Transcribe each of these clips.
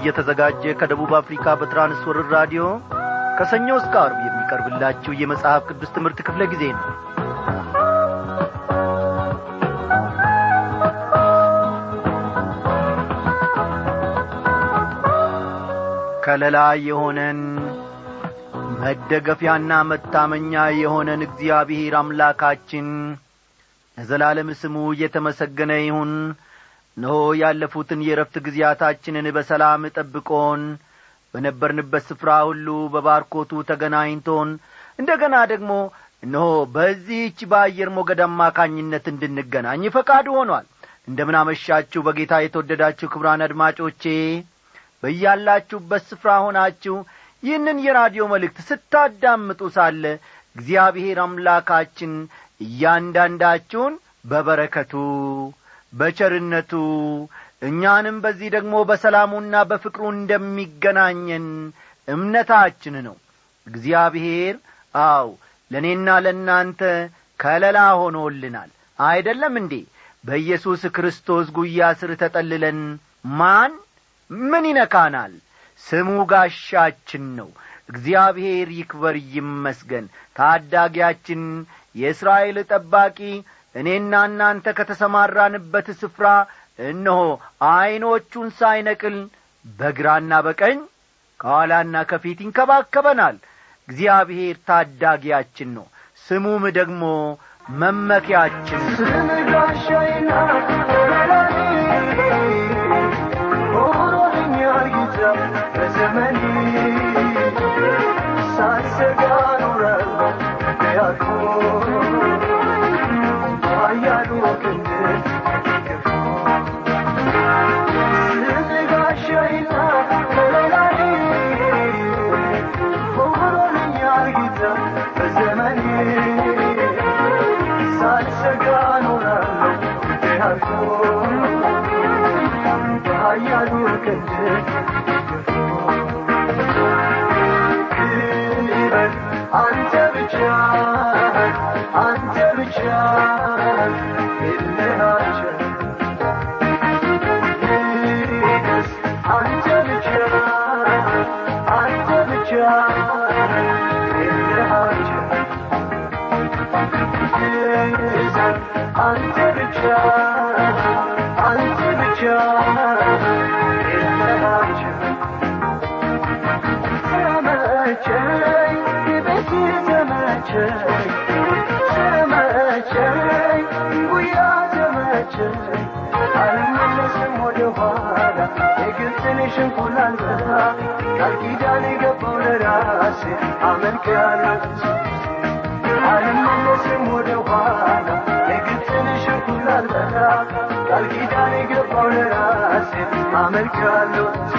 እየተዘጋጀ ከደቡብ አፍሪካ በትራንስወርር ራዲዮ ከሰኞ እስከ አርብ የሚቀርብላችሁ የመጽሐፍ ቅዱስ ትምህርት ክፍለ ጊዜ ነው። ከለላ የሆነን መደገፊያና መታመኛ የሆነን እግዚአብሔር አምላካችን ለዘላለም ስሙ እየተመሰገነ ይሁን እነሆ ያለፉትን የረፍት ጊዜያታችንን በሰላም ጠብቆን በነበርንበት ስፍራ ሁሉ በባርኮቱ ተገናኝቶን እንደ ገና ደግሞ እነሆ በዚህች በአየር ሞገድ አማካኝነት እንድንገናኝ ፈቃዱ ሆኗል። እንደምን አመሻችሁ በጌታ የተወደዳችሁ ክብራን አድማጮቼ። በያላችሁበት ስፍራ ሆናችሁ ይህንን የራዲዮ መልእክት ስታዳምጡ ሳለ እግዚአብሔር አምላካችን እያንዳንዳችሁን በበረከቱ በቸርነቱ እኛንም በዚህ ደግሞ በሰላሙና በፍቅሩ እንደሚገናኘን እምነታችን ነው። እግዚአብሔር አው ለእኔና ለእናንተ ከለላ ሆኖልናል። አይደለም እንዴ? በኢየሱስ ክርስቶስ ጉያ ስር ተጠልለን ማን ምን ይነካናል? ስሙ ጋሻችን ነው። እግዚአብሔር ይክበር ይመስገን። ታዳጊያችን የእስራኤል ጠባቂ እኔና እናንተ ከተሰማራንበት ስፍራ እነሆ ዐይኖቹን ሳይነቅል በግራና በቀኝ ከኋላና ከፊት ይንከባከበናል። እግዚአብሔር ታዳጊያችን ነው። ስሙም ደግሞ መመኪያችን ስምጋሻይና በላኔ አንተ አልበላ ቃል ኪዳን የገባው ለራሴ አመልክሃለሁ አልመለስም ወደ ኋላ አመልክሃለሁ እንደሚበስይት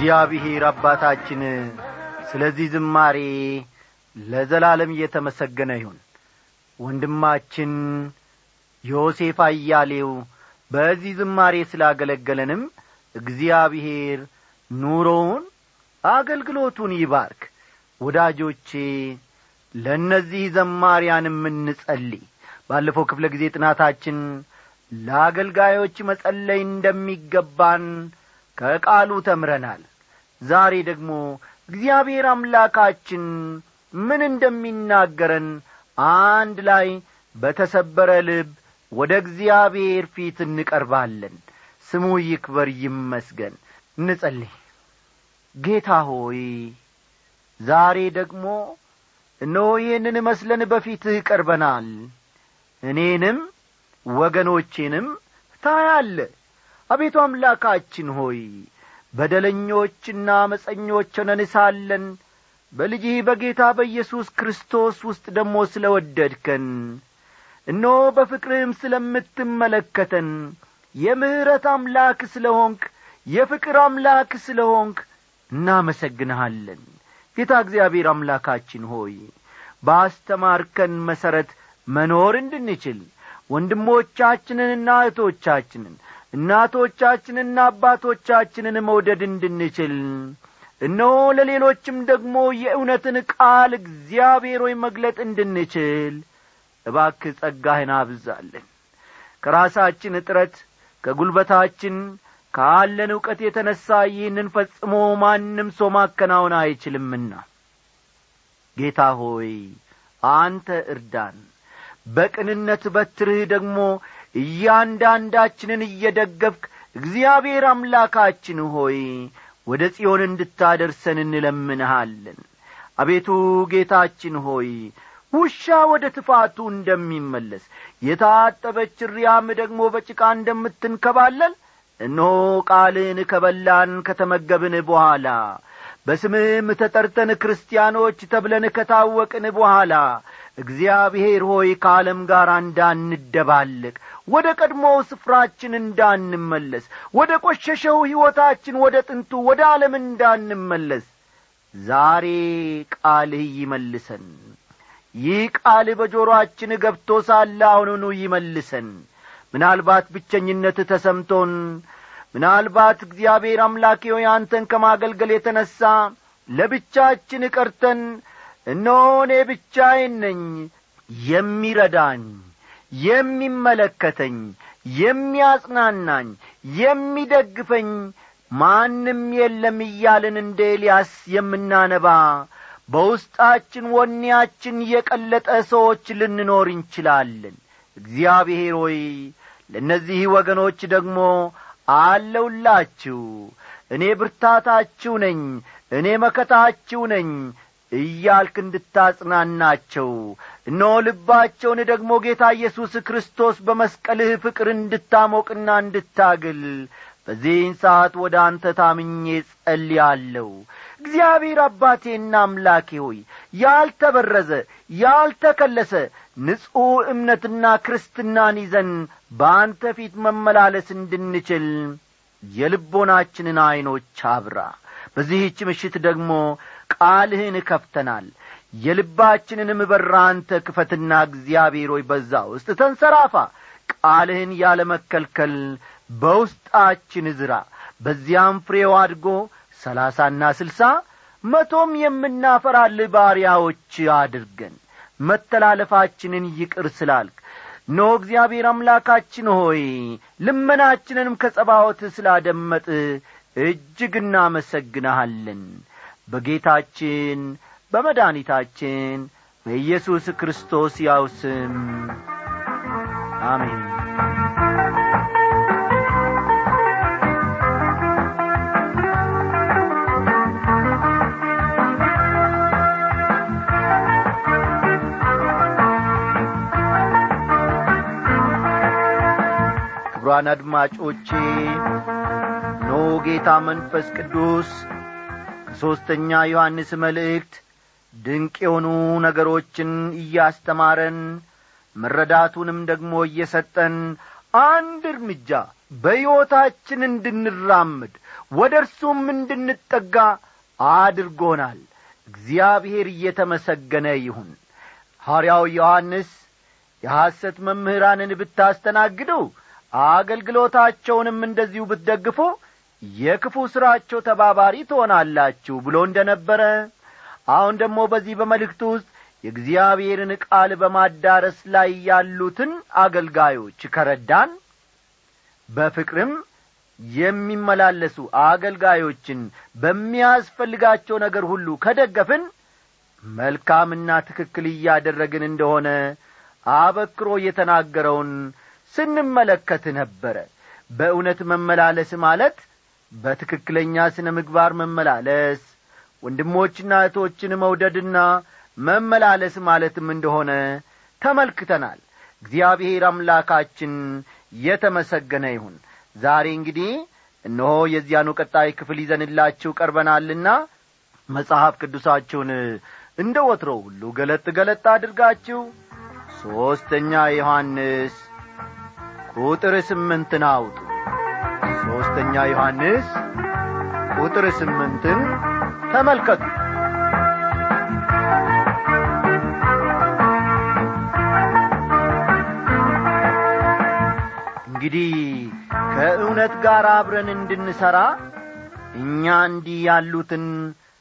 እግዚአብሔር አባታችን ስለዚህ ዝማሬ ለዘላለም እየተመሰገነ ይሁን። ወንድማችን ዮሴፍ አያሌው በዚህ ዝማሬ ስላገለገለንም እግዚአብሔር ኑሮውን አገልግሎቱን ይባርክ። ወዳጆቼ ለእነዚህ ዘማሪያንም እንጸልይ ባለፈው ክፍለ ጊዜ ጥናታችን ለአገልጋዮች መጸለይ እንደሚገባን ከቃሉ ተምረናል ዛሬ ደግሞ እግዚአብሔር አምላካችን ምን እንደሚናገረን አንድ ላይ በተሰበረ ልብ ወደ እግዚአብሔር ፊት እንቀርባለን። ስሙ ይክበር ይመስገን። እንጸልይ። ጌታ ሆይ ዛሬ ደግሞ እነሆ ይህንን መስለን በፊትህ ቀርበናል። እኔንም ወገኖቼንም ታያለ አቤቱ አምላካችን ሆይ በደለኞችና አመፀኞች ሆነን ሳለን በልጅህ በጌታ በኢየሱስ ክርስቶስ ውስጥ ደግሞ ስለ ወደድከን እነሆ በፍቅርህም ስለምትመለከተን የምሕረት አምላክ ስለ ሆንክ የፍቅር አምላክ ስለ ሆንክ እናመሰግንሃለን። ጌታ እግዚአብሔር አምላካችን ሆይ ባስተማርከን መሠረት መኖር እንድንችል ወንድሞቻችንንና እህቶቻችንን እናቶቻችንና አባቶቻችንን መውደድ እንድንችል። እነሆ ለሌሎችም ደግሞ የእውነትን ቃል እግዚአብሔር ሆይ መግለጥ እንድንችል። እባክህ ጸጋህን አብዛለን ከራሳችን እጥረት ከጒልበታችን ካለን ዕውቀት የተነሣ ይህንን ፈጽሞ ማንም ሰው ማከናወን አይችልምና። ጌታ ሆይ አንተ እርዳን። በቅንነት በትርህ ደግሞ እያንዳንዳችንን እየደገፍክ እግዚአብሔር አምላካችን ሆይ ወደ ጽዮን እንድታደርሰን እንለምንሃለን። አቤቱ ጌታችን ሆይ ውሻ ወደ ትፋቱ እንደሚመለስ የታጠበች ሪያም ደግሞ በጭቃ እንደምትንከባለል እነሆ ቃልን ከበላን ከተመገብን በኋላ በስምህም ተጠርተን ክርስቲያኖች ተብለን ከታወቅን በኋላ እግዚአብሔር ሆይ ከዓለም ጋር እንዳንደባልቅ ወደ ቀድሞው ስፍራችን እንዳንመለስ ወደ ቈሸሸው ሕይወታችን ወደ ጥንቱ ወደ ዓለም እንዳንመለስ ዛሬ ቃልህ ይመልሰን። ይህ ቃል በጆሮአችን ገብቶ ሳለ አሁኑኑ ይመልሰን። ምናልባት ብቸኝነት ተሰምቶን ምናልባት እግዚአብሔር አምላኬ ሆይ አንተን ከማገልገል የተነሣ ለብቻችን ቀርተን እነሆ እኔ ብቻዬን ነኝ የሚረዳኝ የሚመለከተኝ የሚያጽናናኝ የሚደግፈኝ ማንም የለም እያልን እንደ ኤልያስ የምናነባ በውስጣችን ወኔያችን የቀለጠ ሰዎች ልንኖር እንችላለን። እግዚአብሔር ሆይ ለእነዚህ ወገኖች ደግሞ አለውላችሁ እኔ ብርታታችሁ ነኝ እኔ መከታችሁ ነኝ እያልክ እንድታጽናናቸው። እነሆ ልባቸውን ደግሞ ጌታ ኢየሱስ ክርስቶስ በመስቀልህ ፍቅር እንድታሞቅና እንድታግል። በዚህን ሰዓት ወደ አንተ ታምኜ ጸልያለሁ እግዚአብሔር አባቴና አምላኬ ሆይ ያልተበረዘ ያልተከለሰ ንጹሕ እምነትና ክርስትናን ይዘን በአንተ ፊት መመላለስ እንድንችል የልቦናችንን ዐይኖች አብራ። በዚህች ምሽት ደግሞ ቃልህን ከፍተናል። የልባችንንም በር አንተ ክፈትና እግዚአብሔር ሆይ በዛ ውስጥ ተንሰራፋ። ቃልህን ያለ መከልከል በውስጣችን ዝራ። በዚያም ፍሬው አድጎ ሰላሳና ስልሳ መቶም የምናፈራልህ ባሪያዎች አድርገን። መተላለፋችንን ይቅር ስላልክ ኖ እግዚአብሔር አምላካችን ሆይ ልመናችንንም ከጸባወት ስላደመጥ እጅግ እናመሰግንሃለን በጌታችን በመድኒታችን በኢየሱስ ክርስቶስ ያው ስም። አሜን። ክቡራን አድማጮቼ ኖ ጌታ መንፈስ ቅዱስ ከሦስተኛ ዮሐንስ መልእክት ድንቅ የሆኑ ነገሮችን እያስተማረን መረዳቱንም ደግሞ እየሰጠን አንድ እርምጃ በሕይወታችን እንድንራምድ ወደ እርሱም እንድንጠጋ አድርጎናል። እግዚአብሔር እየተመሰገነ ይሁን። ሐርያው ዮሐንስ የሐሰት መምህራንን ብታስተናግዱ አገልግሎታቸውንም እንደዚሁ ብትደግፉ የክፉ ሥራቸው ተባባሪ ትሆናላችሁ ብሎ እንደ ነበረ አሁን ደግሞ በዚህ በመልእክቱ ውስጥ የእግዚአብሔርን ቃል በማዳረስ ላይ ያሉትን አገልጋዮች ከረዳን በፍቅርም የሚመላለሱ አገልጋዮችን በሚያስፈልጋቸው ነገር ሁሉ ከደገፍን መልካምና ትክክል እያደረግን እንደሆነ አበክሮ የተናገረውን ስንመለከት ነበረ። በእውነት መመላለስ ማለት በትክክለኛ ስነ ምግባር መመላለስ ወንድሞችና እህቶችን መውደድና መመላለስ ማለትም እንደሆነ ተመልክተናል። እግዚአብሔር አምላካችን የተመሰገነ ይሁን። ዛሬ እንግዲህ እነሆ የዚያኑ ቀጣይ ክፍል ይዘንላችሁ ቀርበናልና መጽሐፍ ቅዱሳችሁን እንደ ወትሮ ሁሉ ገለጥ ገለጥ አድርጋችሁ ሦስተኛ ዮሐንስ ቁጥር ስምንትን አውጡ ሦስተኛ ዮሐንስ ቁጥር ስምንትን ተመልከቱ። እንግዲህ ከእውነት ጋር አብረን እንድንሠራ እኛ እንዲህ ያሉትን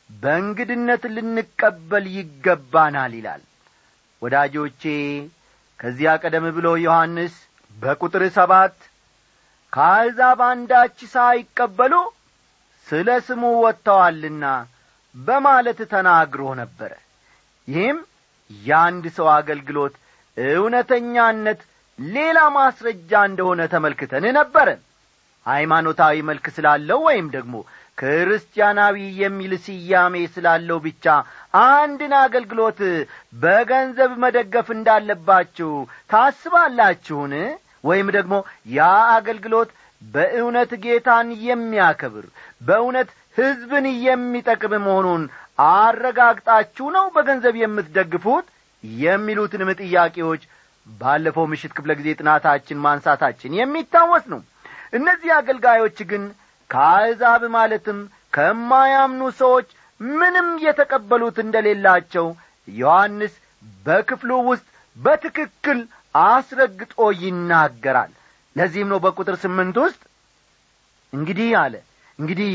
በእንግድነት ልንቀበል ይገባናል ይላል። ወዳጆቼ ከዚያ ቀደም ብሎ ዮሐንስ በቁጥር ሰባት ከአሕዛብ አንዳች ሳይቀበሉ ስለ ስሙ ወጥተዋልና በማለት ተናግሮ ነበረ ይህም የአንድ ሰው አገልግሎት እውነተኛነት ሌላ ማስረጃ እንደሆነ ተመልክተን ነበረ ሃይማኖታዊ መልክ ስላለው ወይም ደግሞ ክርስቲያናዊ የሚል ስያሜ ስላለው ብቻ አንድን አገልግሎት በገንዘብ መደገፍ እንዳለባችሁ ታስባላችሁን ወይም ደግሞ ያ አገልግሎት በእውነት ጌታን የሚያከብር በእውነት ሕዝብን የሚጠቅም መሆኑን አረጋግጣችሁ ነው በገንዘብ የምትደግፉት? የሚሉትንም ጥያቄዎች ባለፈው ምሽት ክፍለ ጊዜ ጥናታችን ማንሳታችን የሚታወስ ነው። እነዚህ አገልጋዮች ግን ከአሕዛብ ማለትም ከማያምኑ ሰዎች ምንም የተቀበሉት እንደሌላቸው ዮሐንስ በክፍሉ ውስጥ በትክክል አስረግጦ ይናገራል። ለዚህም ነው በቁጥር ስምንት ውስጥ እንግዲህ አለ እንግዲህ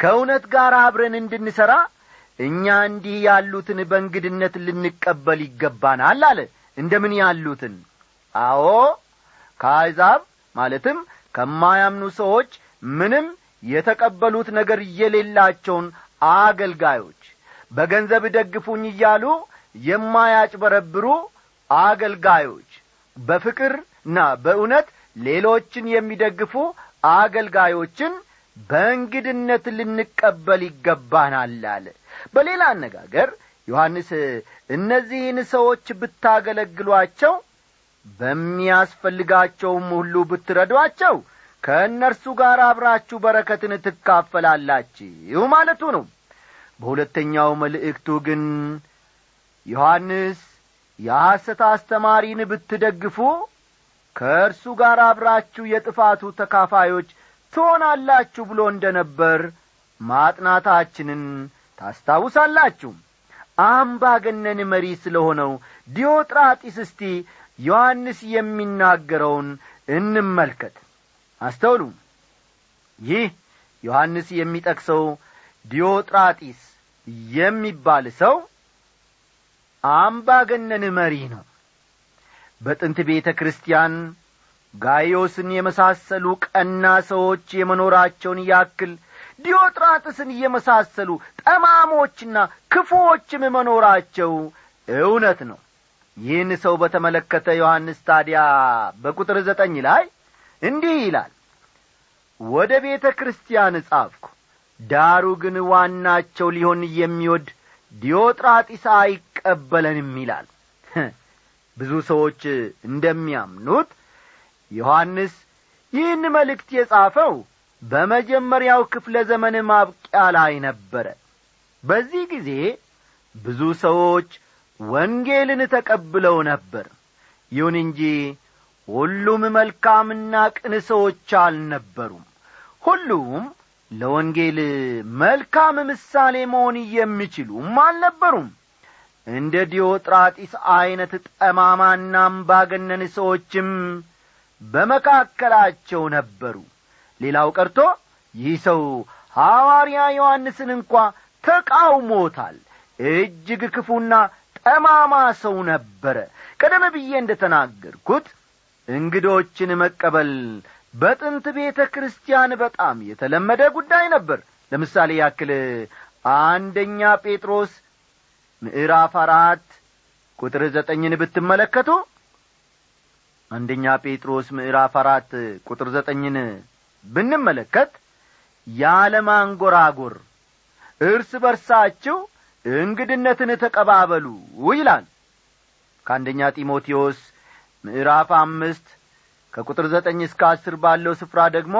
ከእውነት ጋር አብረን እንድንሠራ እኛ እንዲህ ያሉትን በእንግድነት ልንቀበል ይገባናል አለ። እንደምን ያሉትን? አዎ ከአሕዛብ ማለትም ከማያምኑ ሰዎች ምንም የተቀበሉት ነገር የሌላቸውን አገልጋዮች በገንዘብ ደግፉኝ እያሉ የማያጭበረብሩ አገልጋዮች በፍቅርና በእውነት ሌሎችን የሚደግፉ አገልጋዮችን በእንግድነት ልንቀበል ይገባናል አለ በሌላ አነጋገር ዮሐንስ እነዚህን ሰዎች ብታገለግሏቸው በሚያስፈልጋቸውም ሁሉ ብትረዷቸው ከእነርሱ ጋር አብራችሁ በረከትን ትካፈላላችሁ ማለቱ ነው። በሁለተኛው መልእክቱ ግን ዮሐንስ የሐሰት አስተማሪን ብትደግፉ ከእርሱ ጋር አብራችሁ የጥፋቱ ተካፋዮች ትሆናላችሁ ብሎ እንደ ነበር ማጥናታችንን ታስታውሳላችሁ። አምባገነን መሪ ስለ ሆነው ዲዮጥራጢስ እስቲ ዮሐንስ የሚናገረውን እንመልከት። አስተውሉ። ይህ ዮሐንስ የሚጠቅሰው ዲዮጥራጢስ የሚባል ሰው አምባገነን መሪ ነው። በጥንት ቤተ ክርስቲያን ጋዮስን የመሳሰሉ ቀና ሰዎች የመኖራቸውን ያክል ዲዮጥራጥስን የመሳሰሉ ጠማሞችና ክፉዎችም መኖራቸው እውነት ነው። ይህን ሰው በተመለከተ ዮሐንስ ታዲያ በቁጥር ዘጠኝ ላይ እንዲህ ይላል። ወደ ቤተ ክርስቲያን ጻፍኩ ዳሩ ግን ዋናቸው ሊሆን የሚወድ ዲዮጥራጢስ አይቀበለንም ይላል። ብዙ ሰዎች እንደሚያምኑት ዮሐንስ ይህን መልእክት የጻፈው በመጀመሪያው ክፍለ ዘመን ማብቂያ ላይ ነበረ። በዚህ ጊዜ ብዙ ሰዎች ወንጌልን ተቀብለው ነበር። ይሁን እንጂ ሁሉም መልካምና ቅን ሰዎች አልነበሩም። ሁሉም ለወንጌል መልካም ምሳሌ መሆን የሚችሉም አልነበሩም። እንደ ዲዮጥራጢስ ዐይነት ጠማማና አምባገነን ሰዎችም በመካከላቸው ነበሩ። ሌላው ቀርቶ ይህ ሰው ሐዋርያ ዮሐንስን እንኳ ተቃውሞታል። እጅግ ክፉና ጠማማ ሰው ነበረ። ቀደም ብዬ እንደ ተናገርኩት እንግዶችን መቀበል በጥንት ቤተ ክርስቲያን በጣም የተለመደ ጉዳይ ነበር። ለምሳሌ ያክል አንደኛ ጴጥሮስ ምዕራፍ አራት ቁጥር ዘጠኝን ብትመለከቱ አንደኛ ጴጥሮስ ምዕራፍ አራት ቁጥር ዘጠኝን ብንመለከት ያለማንጐራጐር እርስ በርሳችሁ እንግድነትን ተቀባበሉ ይላል። ከአንደኛ ጢሞቴዎስ ምዕራፍ አምስት ከቁጥር ዘጠኝ እስከ አስር ባለው ስፍራ ደግሞ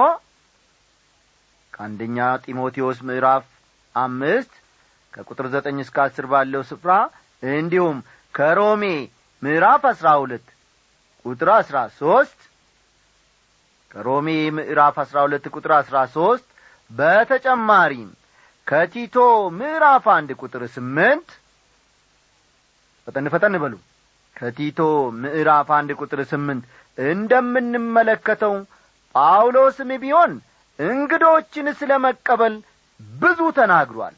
ከአንደኛ ጢሞቴዎስ ምዕራፍ አምስት ከቁጥር ዘጠኝ እስከ አስር ባለው ስፍራ እንዲሁም ከሮሜ ምዕራፍ አስራ ሁለት ቁጥር አስራ ሦስት ከሮሜ ምዕራፍ አስራ ሁለት ቁጥር አስራ ሦስት በተጨማሪም ከቲቶ ምዕራፍ አንድ ቁጥር ስምንት ፈጠን ፈጠን በሉ። ከቲቶ ምዕራፍ አንድ ቁጥር ስምንት እንደምንመለከተው ጳውሎስም ቢሆን እንግዶችን ስለ መቀበል ብዙ ተናግሯል።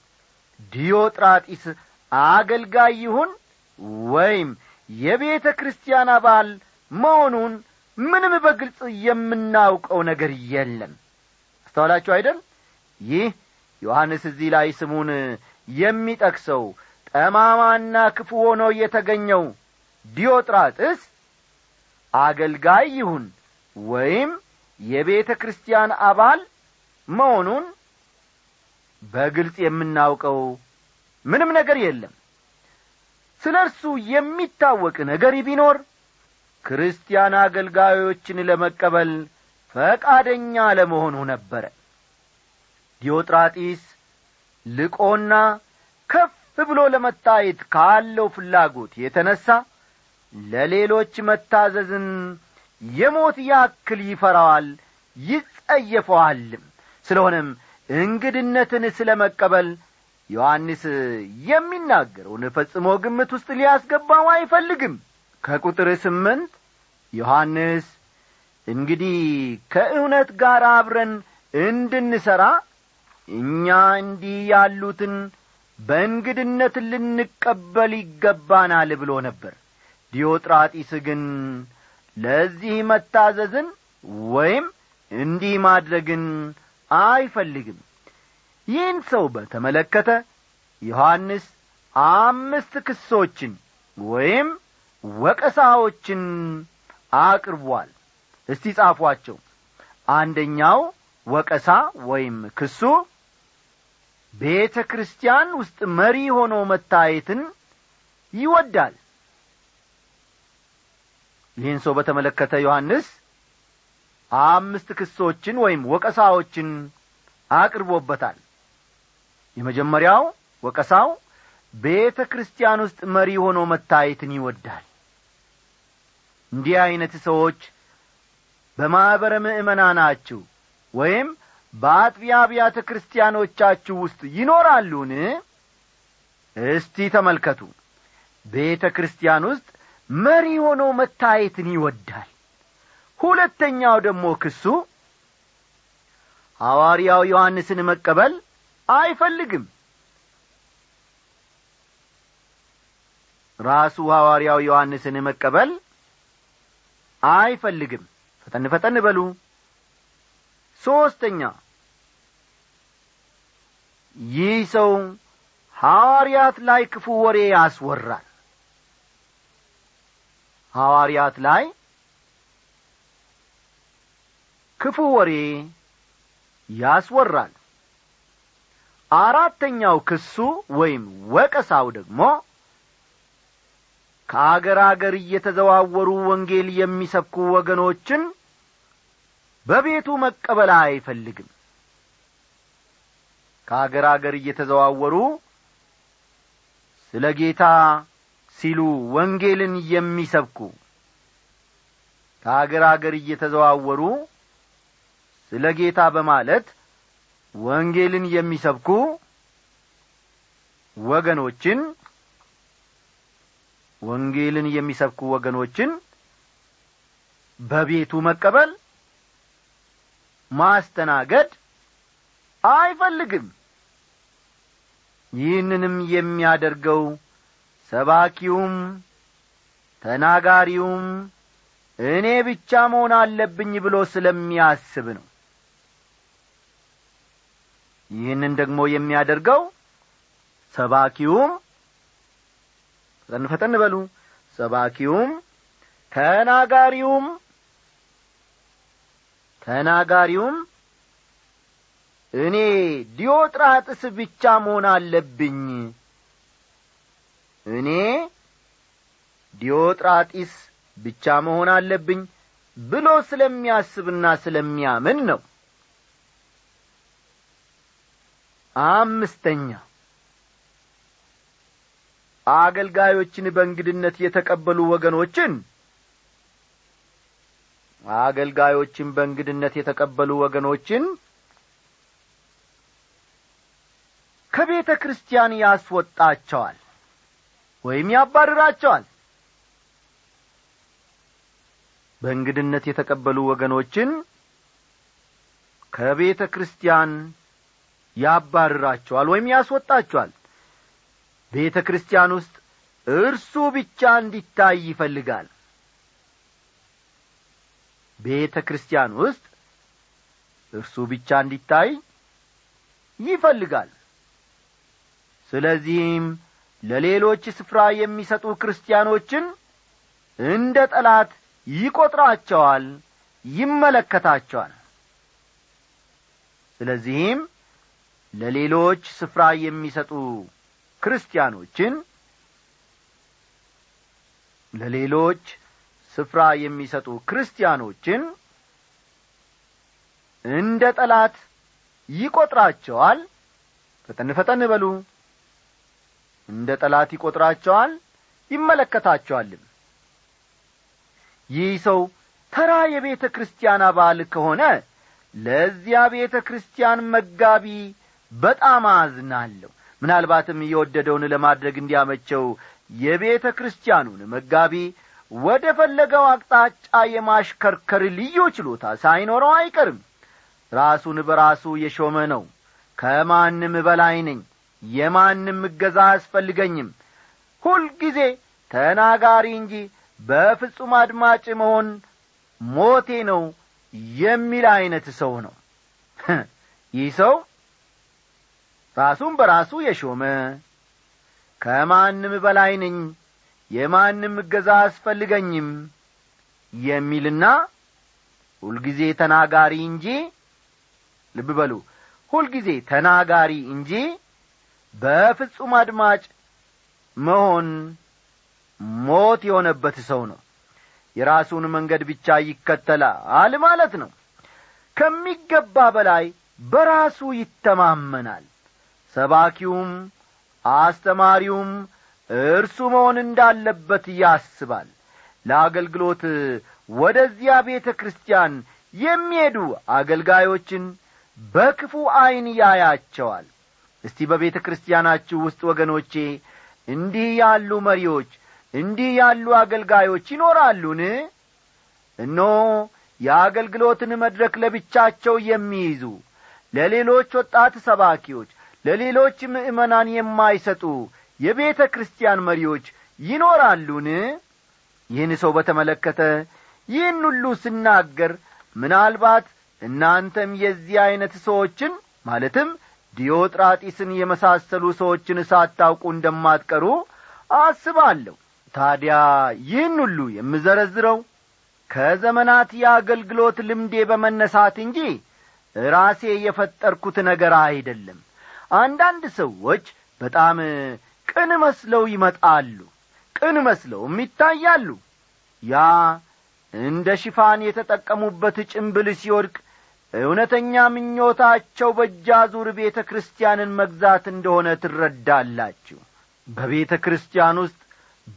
ዲዮጥራጢስ አገልጋይ ይሁን ወይም የቤተ ክርስቲያን አባል መሆኑን ምንም በግልጽ የምናውቀው ነገር የለም። አስተዋላችሁ አይደል? ይህ ዮሐንስ እዚህ ላይ ስሙን የሚጠቅሰው ጠማማና ክፉ ሆኖ የተገኘው ዲዮጥራጥስ አገልጋይ ይሁን ወይም የቤተ ክርስቲያን አባል መሆኑን በግልጽ የምናውቀው ምንም ነገር የለም። ስለ እርሱ የሚታወቅ ነገር ቢኖር ክርስቲያን አገልጋዮችን ለመቀበል ፈቃደኛ ለመሆኑ ነበረ። ዲዮጥራጢስ ልቆና ከፍ ብሎ ለመታየት ካለው ፍላጎት የተነሣ ለሌሎች መታዘዝን የሞት ያክል ይፈራዋል ይጸየፈዋልም ስለሆነም እንግድነትን ስለ መቀበል ዮሐንስ የሚናገረውን ፈጽሞ ግምት ውስጥ ሊያስገባው አይፈልግም። ከቁጥር ስምንት ዮሐንስ እንግዲህ ከእውነት ጋር አብረን እንድንሠራ እኛ እንዲህ ያሉትን በእንግድነት ልንቀበል ይገባናል ብሎ ነበር ዲዮጥራጢስ ግን ለዚህ መታዘዝን ወይም እንዲህ ማድረግን አይፈልግም። ይህን ሰው በተመለከተ ዮሐንስ አምስት ክሶችን ወይም ወቀሳዎችን አቅርቧል። እስቲ ጻፏቸው። አንደኛው ወቀሳ ወይም ክሱ ቤተ ክርስቲያን ውስጥ መሪ ሆኖ መታየትን ይወዳል ይህን ሰው በተመለከተ ዮሐንስ አምስት ክሶችን ወይም ወቀሳዎችን አቅርቦበታል። የመጀመሪያው ወቀሳው ቤተ ክርስቲያን ውስጥ መሪ ሆኖ መታየትን ይወዳል። እንዲህ ዐይነት ሰዎች በማኅበረ ምእመናናችሁ ወይም በአጥቢያ አብያተ ክርስቲያኖቻችሁ ውስጥ ይኖራሉን? እስቲ ተመልከቱ። ቤተ ክርስቲያን ውስጥ መሪ ሆኖ መታየትን ይወዳል። ሁለተኛው ደግሞ ክሱ ሐዋርያው ዮሐንስን መቀበል አይፈልግም። ራሱ ሐዋርያው ዮሐንስን መቀበል አይፈልግም። ፈጠን ፈጠን በሉ። ሦስተኛ ይህ ሰው ሐዋርያት ላይ ክፉ ወሬ ያስወራል ሐዋርያት ላይ ክፉ ወሬ ያስወራል። አራተኛው ክሱ ወይም ወቀሳው ደግሞ ከአገር አገር እየተዘዋወሩ ወንጌል የሚሰብኩ ወገኖችን በቤቱ መቀበል አይፈልግም። ከአገር አገር እየተዘዋወሩ ስለ ጌታ ሲሉ ወንጌልን የሚሰብኩ ከአገር አገር እየተዘዋወሩ ስለ ጌታ በማለት ወንጌልን የሚሰብኩ ወገኖችን ወንጌልን የሚሰብኩ ወገኖችን በቤቱ መቀበል ማስተናገድ አይፈልግም። ይህንንም የሚያደርገው ሰባኪውም ተናጋሪውም እኔ ብቻ መሆን አለብኝ ብሎ ስለሚያስብ ነው። ይህንን ደግሞ የሚያደርገው ሰባኪውም ፈጠን ፈጠን በሉ። ሰባኪውም ተናጋሪውም ተናጋሪውም እኔ ዲዮጥራጥስ ብቻ መሆን አለብኝ እኔ ዲዮጥራጢስ ብቻ መሆን አለብኝ ብሎ ስለሚያስብና ስለሚያምን ነው። አምስተኛ አገልጋዮችን በእንግድነት የተቀበሉ ወገኖችን አገልጋዮችን በእንግድነት የተቀበሉ ወገኖችን ከቤተ ክርስቲያን ያስወጣቸዋል ወይም ያባርራቸዋል። በእንግድነት የተቀበሉ ወገኖችን ከቤተ ክርስቲያን ያባርራቸዋል ወይም ያስወጣቸዋል። ቤተ ክርስቲያን ውስጥ እርሱ ብቻ እንዲታይ ይፈልጋል። ቤተ ክርስቲያን ውስጥ እርሱ ብቻ እንዲታይ ይፈልጋል። ስለዚህም ለሌሎች ስፍራ የሚሰጡ ክርስቲያኖችን እንደ ጠላት ይቈጥራቸዋል ይመለከታቸዋል። ስለዚህም ለሌሎች ስፍራ የሚሰጡ ክርስቲያኖችን ለሌሎች ስፍራ የሚሰጡ ክርስቲያኖችን እንደ ጠላት ይቈጥራቸዋል። ፈጠን ፈጠን በሉ እንደ ጠላት ይቈጥራቸዋል ይመለከታቸዋልም። ይህ ሰው ተራ የቤተ ክርስቲያን አባል ከሆነ ለዚያ ቤተ ክርስቲያን መጋቢ በጣም አዝናለሁ። ምናልባትም የወደደውን ለማድረግ እንዲያመቸው የቤተ ክርስቲያኑን መጋቢ ወደ ፈለገው አቅጣጫ የማሽከርከር ልዩ ችሎታ ሳይኖረው አይቀርም። ራሱን በራሱ የሾመ ነው። ከማንም በላይ ነኝ የማንም እገዛ አያስፈልገኝም። ሁልጊዜ ተናጋሪ እንጂ በፍጹም አድማጭ መሆን ሞቴ ነው የሚል ዐይነት ሰው ነው። ይህ ሰው ራሱን በራሱ የሾመ ከማንም በላይ ነኝ የማንም እገዛ አያስፈልገኝም የሚልና ሁልጊዜ ተናጋሪ እንጂ ልብ በሉ ሁልጊዜ ተናጋሪ እንጂ በፍጹም አድማጭ መሆን ሞት የሆነበት ሰው ነው። የራሱን መንገድ ብቻ ይከተላል ማለት ነው። ከሚገባ በላይ በራሱ ይተማመናል። ሰባኪውም አስተማሪውም እርሱ መሆን እንዳለበት ያስባል። ለአገልግሎት ወደዚያ ቤተ ክርስቲያን የሚሄዱ አገልጋዮችን በክፉ ዐይን ያያቸዋል እስቲ በቤተ ክርስቲያናችሁ ውስጥ ወገኖቼ እንዲህ ያሉ መሪዎች እንዲህ ያሉ አገልጋዮች ይኖራሉን? እኖ የአገልግሎትን መድረክ ለብቻቸው የሚይዙ ለሌሎች ወጣት ሰባኪዎች ለሌሎች ምእመናን የማይሰጡ የቤተ ክርስቲያን መሪዎች ይኖራሉን? ይህን ሰው በተመለከተ ይህን ሁሉ ስናገር ምናልባት እናንተም የዚህ ዐይነት ሰዎችን ማለትም ዲዮጥራጢስን የመሳሰሉ ሰዎችን ሳታውቁ እንደማትቀሩ አስባለሁ። ታዲያ ይህን ሁሉ የምዘረዝረው ከዘመናት የአገልግሎት ልምዴ በመነሳት እንጂ ራሴ የፈጠርኩት ነገር አይደለም። አንዳንድ ሰዎች በጣም ቅን መስለው ይመጣሉ ቅን መስለውም ይታያሉ። ያ እንደ ሽፋን የተጠቀሙበት ጭንብል ሲወድቅ እውነተኛ ምኞታቸው በእጃዙር ቤተ ክርስቲያንን መግዛት እንደሆነ ትረዳላችሁ። በቤተ ክርስቲያን ውስጥ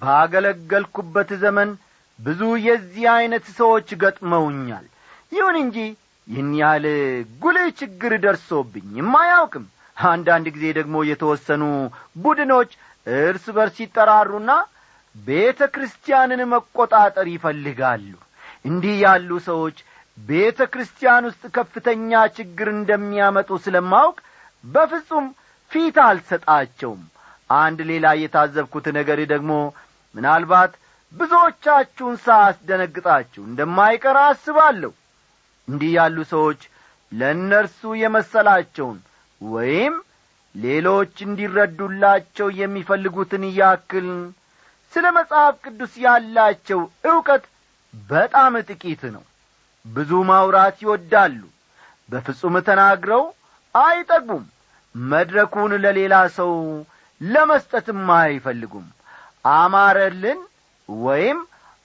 ባገለገልኩበት ዘመን ብዙ የዚህ ዐይነት ሰዎች ገጥመውኛል። ይሁን እንጂ ይህን ያህል ጉልህ ችግር ደርሶብኝም አያውቅም። አንዳንድ ጊዜ ደግሞ የተወሰኑ ቡድኖች እርስ በርስ ይጠራሩና ቤተ ክርስቲያንን መቈጣጠር ይፈልጋሉ። እንዲህ ያሉ ሰዎች ቤተ ክርስቲያን ውስጥ ከፍተኛ ችግር እንደሚያመጡ ስለማውቅ በፍጹም ፊት አልሰጣቸውም። አንድ ሌላ የታዘብኩት ነገር ደግሞ ምናልባት ብዙዎቻችሁን ሳያስደነግጣችሁ እንደማይቀር አስባለሁ። እንዲህ ያሉ ሰዎች ለእነርሱ የመሰላቸውን ወይም ሌሎች እንዲረዱላቸው የሚፈልጉትን ያክል ስለ መጽሐፍ ቅዱስ ያላቸው ዕውቀት በጣም ጥቂት ነው ብዙ ማውራት ይወዳሉ። በፍጹም ተናግረው አይጠግቡም። መድረኩን ለሌላ ሰው ለመስጠትም አይፈልጉም። አማረልን ወይም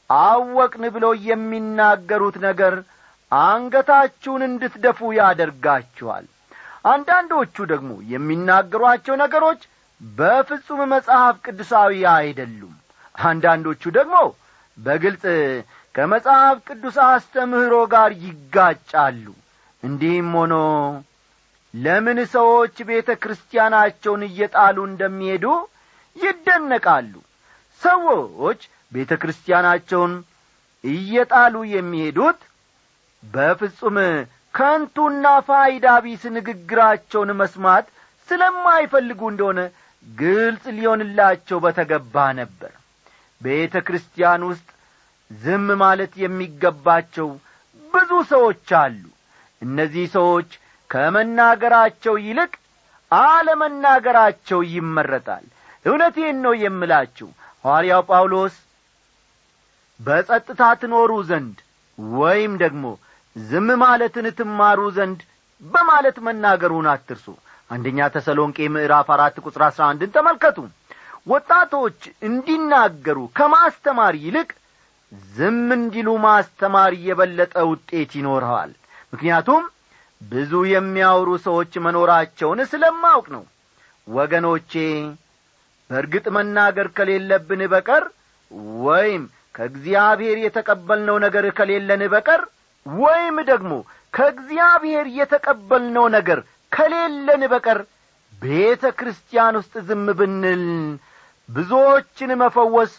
አወቅን ብለው የሚናገሩት ነገር አንገታችሁን እንድትደፉ ያደርጋችኋል። አንዳንዶቹ ደግሞ የሚናገሯቸው ነገሮች በፍጹም መጽሐፍ ቅዱሳዊ አይደሉም። አንዳንዶቹ ደግሞ በግልጽ ከመጽሐፍ ቅዱስ አስተምህሮ ጋር ይጋጫሉ። እንዲህም ሆኖ ለምን ሰዎች ቤተ ክርስቲያናቸውን እየጣሉ እንደሚሄዱ ይደነቃሉ። ሰዎች ቤተ ክርስቲያናቸውን እየጣሉ የሚሄዱት በፍጹም ከንቱና ፋይዳ ቢስ ንግግራቸውን መስማት ስለማይፈልጉ እንደሆነ ግልጽ ሊሆንላቸው በተገባ ነበር። ቤተ ክርስቲያን ውስጥ ዝም ማለት የሚገባቸው ብዙ ሰዎች አሉ። እነዚህ ሰዎች ከመናገራቸው ይልቅ አለመናገራቸው ይመረጣል። እውነቴን ነው የምላችሁ ሐዋርያው ጳውሎስ በጸጥታ ትኖሩ ዘንድ ወይም ደግሞ ዝም ማለትን ትማሩ ዘንድ በማለት መናገሩን አትርሱ። አንደኛ ተሰሎንቄ ምዕራፍ አራት ቁጥር አሥራ አንድን ተመልከቱ። ወጣቶች እንዲናገሩ ከማስተማር ይልቅ ዝም እንዲሉ ማስተማር የበለጠ ውጤት ይኖረዋል። ምክንያቱም ብዙ የሚያወሩ ሰዎች መኖራቸውን ስለማውቅ ነው። ወገኖቼ በእርግጥ መናገር ከሌለብን በቀር ወይም ከእግዚአብሔር የተቀበልነው ነገር ከሌለን በቀር ወይም ደግሞ ከእግዚአብሔር የተቀበልነው ነገር ከሌለን በቀር ቤተ ክርስቲያን ውስጥ ዝም ብንል ብዙዎችን መፈወስ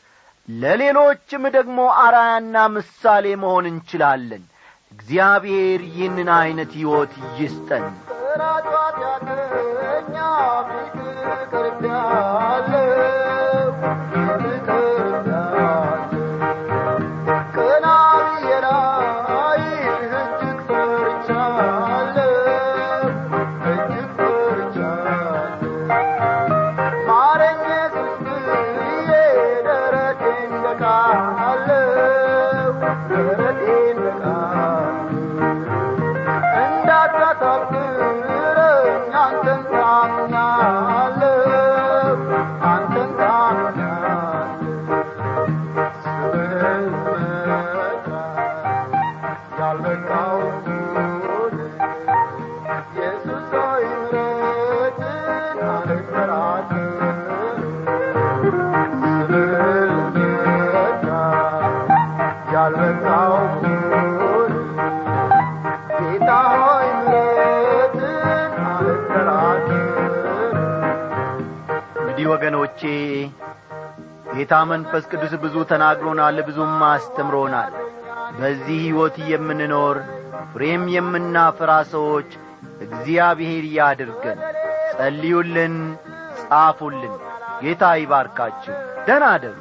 ለሌሎችም ደግሞ አራያና ምሳሌ መሆን እንችላለን። እግዚአብሔር ይህንን ዐይነት ሕይወት ይስጠን Medina. ጌታ መንፈስ ቅዱስ ብዙ ተናግሮናል ብዙም አስተምሮናል። በዚህ ሕይወት የምንኖር ፍሬም የምናፈራ ሰዎች እግዚአብሔር ያድርገን። ጸልዩልን ጻፉልን። ጌታ ይባርካችሁ። ደህና አደሩ